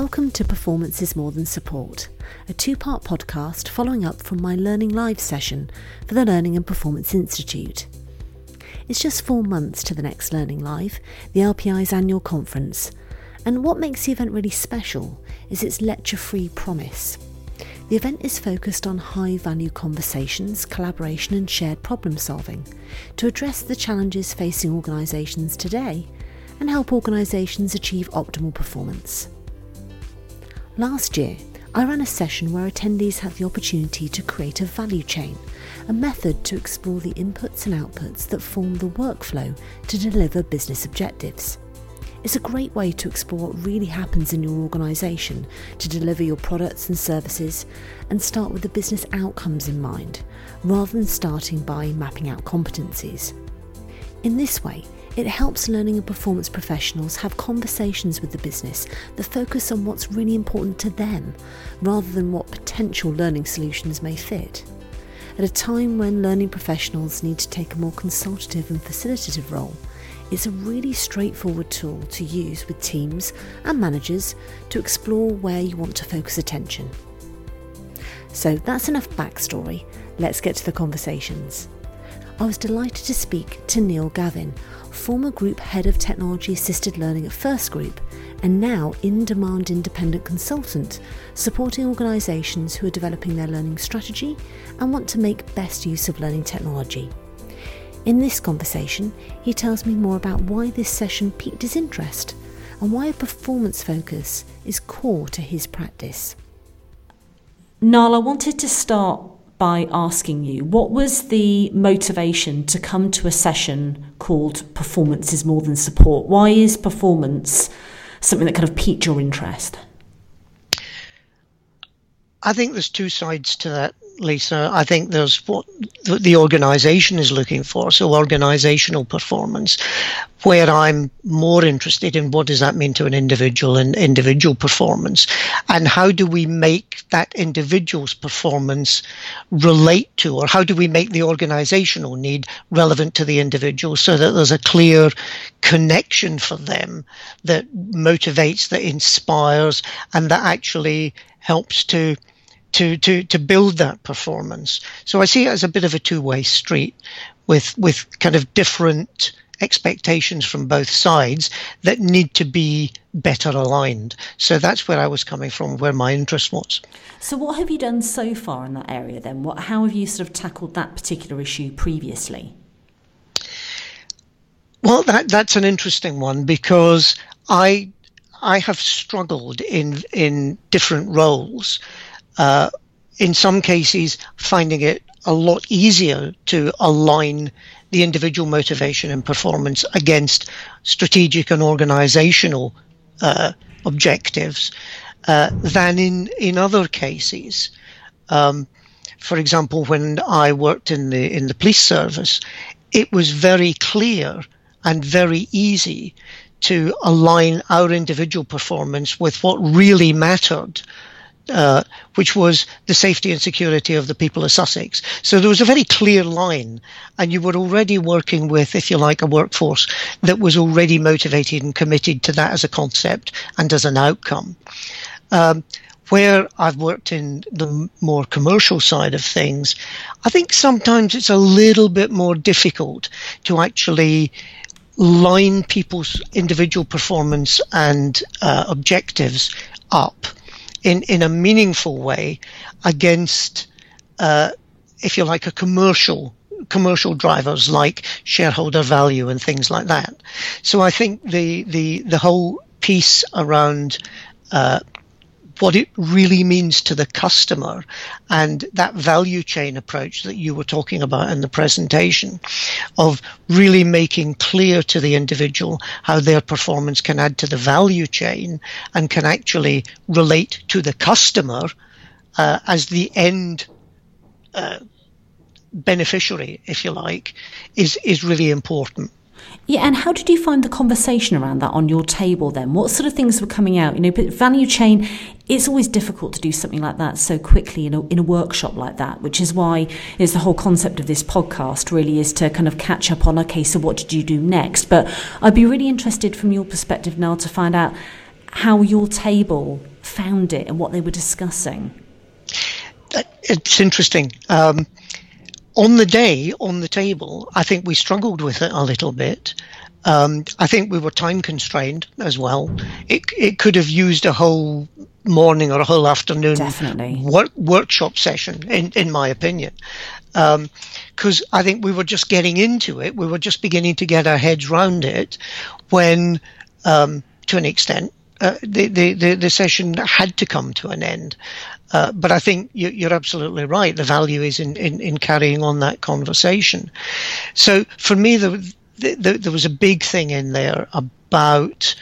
Welcome to Performance is More Than Support, a two part podcast following up from my Learning Live session for the Learning and Performance Institute. It's just four months to the next Learning Live, the LPI's annual conference, and what makes the event really special is its lecture free promise. The event is focused on high value conversations, collaboration, and shared problem solving to address the challenges facing organisations today and help organisations achieve optimal performance. Last year, I ran a session where attendees had the opportunity to create a value chain, a method to explore the inputs and outputs that form the workflow to deliver business objectives. It's a great way to explore what really happens in your organisation to deliver your products and services and start with the business outcomes in mind, rather than starting by mapping out competencies. In this way, it helps learning and performance professionals have conversations with the business that focus on what's really important to them rather than what potential learning solutions may fit. At a time when learning professionals need to take a more consultative and facilitative role, it's a really straightforward tool to use with teams and managers to explore where you want to focus attention. So that's enough backstory. Let's get to the conversations. I was delighted to speak to Niall Gavin, former Group Head of Technology Assisted Learning at First Group, and now in demand independent consultant, supporting organisations who are developing their learning strategy and want to make best use of learning technology. In this conversation, he tells me more about why this session piqued his interest and why a performance focus is core to his practice. Niall, I wanted to start by asking you what was the motivation to come to a session called Performance is More Than Support? Why is performance something that kind of piqued your interest? I think there's two sides to that Lisa. I think there's what the organization is looking for, so organizational performance, where I'm more interested in what does that mean to an individual and individual performance, and how do we make that individual's performance relate to, or how do we make the organizational need relevant to the individual so that there's a clear connection for them that motivates, that inspires, and that actually helps to to to to build that performance. So I see it as a bit of a two-way street with with kind of different expectations from both sides that need to be better aligned. So that's where I was coming from, where my interest was. So what have you done so far in that area then? What how have you sort of tackled that particular issue previously? Well, that that's an interesting one because I I have struggled in in different roles uh, in some cases, finding it a lot easier to align the individual motivation and performance against strategic and organizational uh, objectives uh, than in, in other cases. Um, for example, when I worked in the in the police service, it was very clear and very easy to align our individual performance with what really mattered uh, which was the safety and security of the people of Sussex. So there was a very clear line, and you were already working with, if you like, a workforce that was already motivated and committed to that as a concept and as an outcome. Um, where I've worked in the more commercial side of things, I think sometimes it's a little bit more difficult to actually line people's individual performance and uh, objectives up in, in a meaningful way against, uh, if you like, a commercial commercial drivers like shareholder value and things like that. So I think the the the whole piece around uh, what it really means to the customer and that value chain approach that you were talking about in the presentation of really making clear to the individual how their performance can add to the value chain and can actually relate to the customer uh, as the end uh, beneficiary, if you like, is, is really important. Yeah, and how did you find the conversation around that on your table then? What sort of things were coming out? You know, but value chain, it's always difficult to do something like that so quickly in a, in a workshop like that, which is why is the whole concept of this podcast really is to kind of catch up on, okay, so what did you do next? But I'd be really interested from your perspective now to find out how your table found it and what they were discussing? It's interesting. Um, on the day, on the table, I think we struggled with it a little bit. Um, I think we were time constrained as well. It, it could have used a whole morning or a whole afternoon Definitely. Work, workshop session, in, in my opinion. Because um, I think we were just getting into it. We were just beginning to get our heads round it when, um, to an extent, uh, the, the, the, the, session had to come to an end. Uh, but I think you, are absolutely right. The value is in, in, in, carrying on that conversation. So for me, the, the, there was a big thing in there about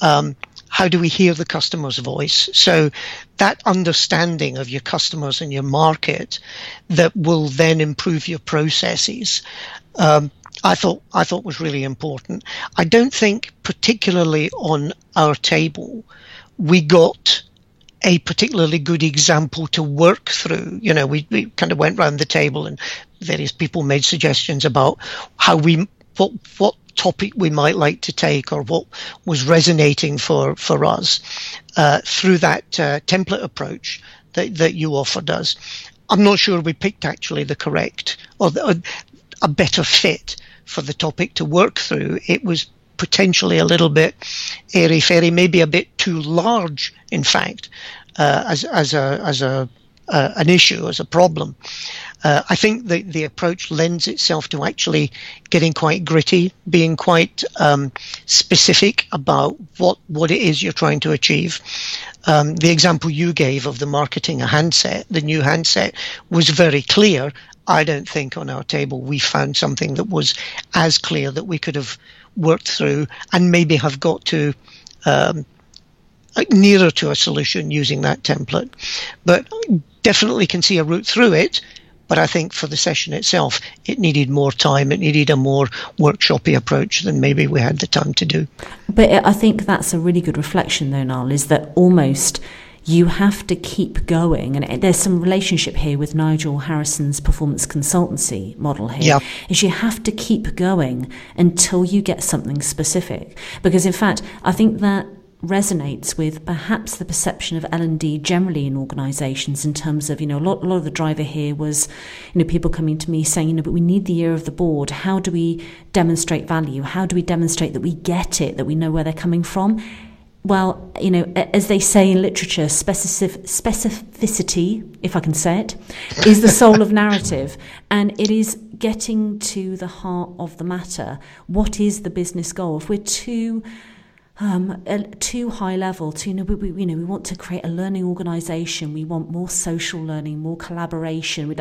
um, how do we hear the customer's voice? So that understanding of your customers and your market that will then improve your processes. Um, I thought I thought was really important. I don't think particularly on our table we got a particularly good example to work through. You know, we, we kind of went round the table and various people made suggestions about how we what what topic we might like to take or what was resonating for for us uh, through that uh, template approach that that you offered us. I'm not sure we picked actually the correct or the, a better fit for the topic to work through. It was potentially a little bit airy fairy, maybe a bit too large, in fact, uh, as as a as a uh, an issue as a problem. Uh, I think the the approach lends itself to actually getting quite gritty, being quite um, specific about what what it is you're trying to achieve. Um, the example you gave of the marketing a handset, the new handset, was very clear. I don't think on our table we found something that was as clear that we could have worked through and maybe have got to um, nearer to a solution using that template. But definitely can see a route through it. But I think for the session itself, it needed more time. It needed a more workshopy approach than maybe we had the time to do. But I think that's a really good reflection, though, Niall, is that almost you have to keep going. And there's some relationship here with Nigel Harrison's performance consultancy model here. Yeah. Is you have to keep going until you get something specific. Because in fact, I think that resonates with perhaps the perception of L&D generally in organisations in terms of, you know, a lot, a lot of the driver here was, you know, people coming to me saying, you know, but we need the ear of the board. How do we demonstrate value? How do we demonstrate that we get it, that we know where they're coming from? Well, you know, as they say in literature, specific, specificity, if I can say it, is the soul of narrative. And it is getting to the heart of the matter. What is the business goal? If we're too um, too high level. To you know, we, we, you know, we want to create a learning organisation. We want more social learning, more collaboration. We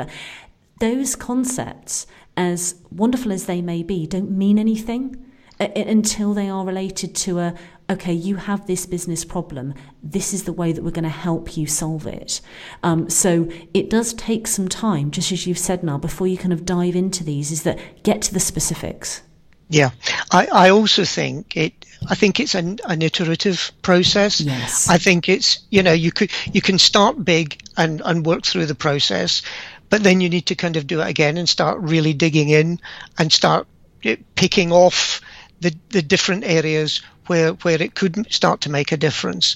those concepts, as wonderful as they may be, don't mean anything uh, until they are related to a okay, you have this business problem. This is the way that we're going to help you solve it. Um, so it does take some time, just as you've said now, before you kind of dive into these, is that get to the specifics. Yeah, I, I also think it I think it's an, an iterative process. Yes. I think it's you know you could you can start big and and work through the process, but then you need to kind of do it again and start really digging in and start eh, picking off the the different areas where where it could start to make a difference.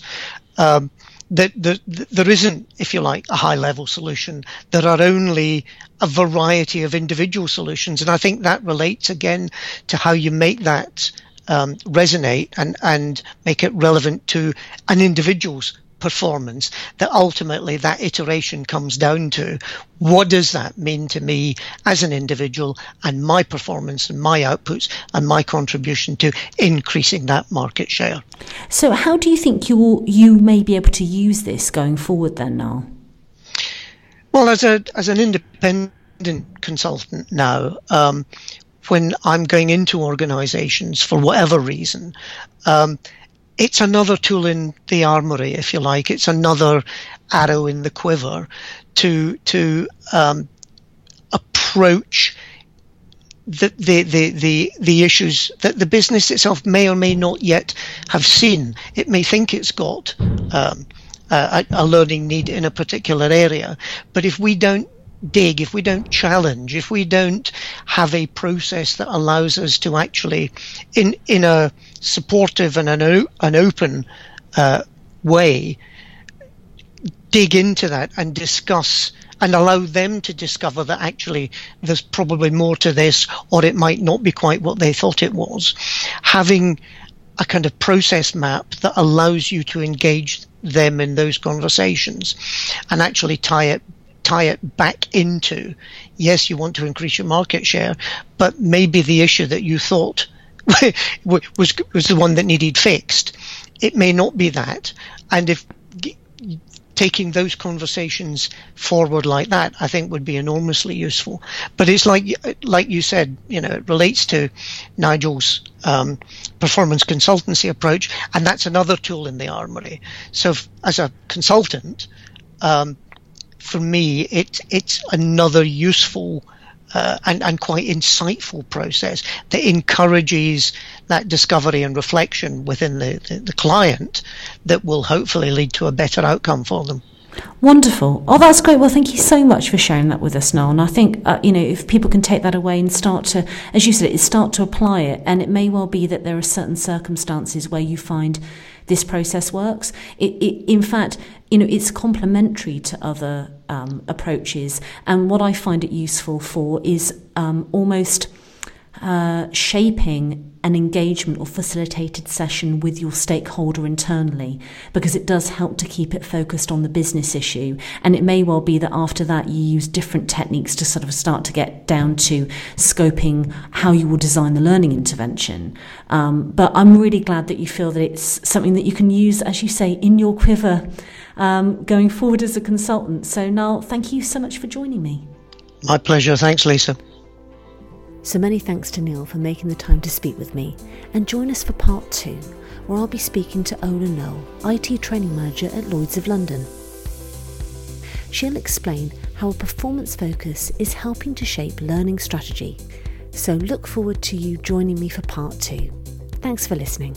Um, that the, the, there isn't, if you like, a high level solution. There are only a variety of individual solutions, and I think that relates again to how you make that um, resonate and, and make it relevant to an individual's performance that ultimately that iteration comes down to. What does that mean to me as an individual and my performance and my outputs and my contribution to increasing that market share? So how do you think you you may be able to use this going forward then now well as a as an independent consultant now um, when I'm going into organizations for whatever reason, um, it's another tool in the armory, if you like. It's another arrow in the quiver to to um, approach the, the, the, the, the issues that the business itself may or may not yet have seen. It may think it's got um, a, a learning need in a particular area, but if we don't dig, if we don't challenge, if we don't have a process that allows us to actually, in in a supportive and an, an open uh, way, dig into that and discuss and allow them to discover that actually there's probably more to this or it might not be quite what they thought it was. Having a kind of process map that allows you to engage them in those conversations and actually tie it tie it back into yes you want to increase your market share but maybe the issue that you thought was was the one that needed fixed it may not be that and if taking those conversations forward like that, I think would be enormously useful. But it's like, like you said, you know, it relates to Nigel's um, performance consultancy approach, and that's another tool in the armory. So, as a consultant, um, for me, it, it's another useful uh, and, and quite insightful process that encourages that discovery and reflection within the, the, the client that will hopefully lead to a better outcome for them. Wonderful. Oh, that's great. Well, thank you so much for sharing that with us, Noel. And I think, uh, you know, if people can take that away and start to, as you said, start to apply it, and it may well be that there are certain circumstances where you find this process works. It, it, in fact, you know, it's complementary to other um, approaches. And what I find it useful for is um, almost uh, shaping an engagement or facilitated session with your stakeholder internally because it does help to keep it focused on the business issue. And it may well be that after that you use different techniques to sort of start to get down to scoping how you will design the learning intervention. Um, but I'm really glad that you feel that it's something that you can use, as you say, in your quiver um, going forward as a consultant. So, Niall, thank you so much for joining me. My pleasure. Thanks, Lisa. So many thanks to Niall for making the time to speak with me, and join us for part two, where I'll be speaking to Ola Noel, IT Training Manager at Lloyds of London. She'll explain how a performance focus is helping to shape learning strategy. So look forward to you joining me for part two. Thanks for listening.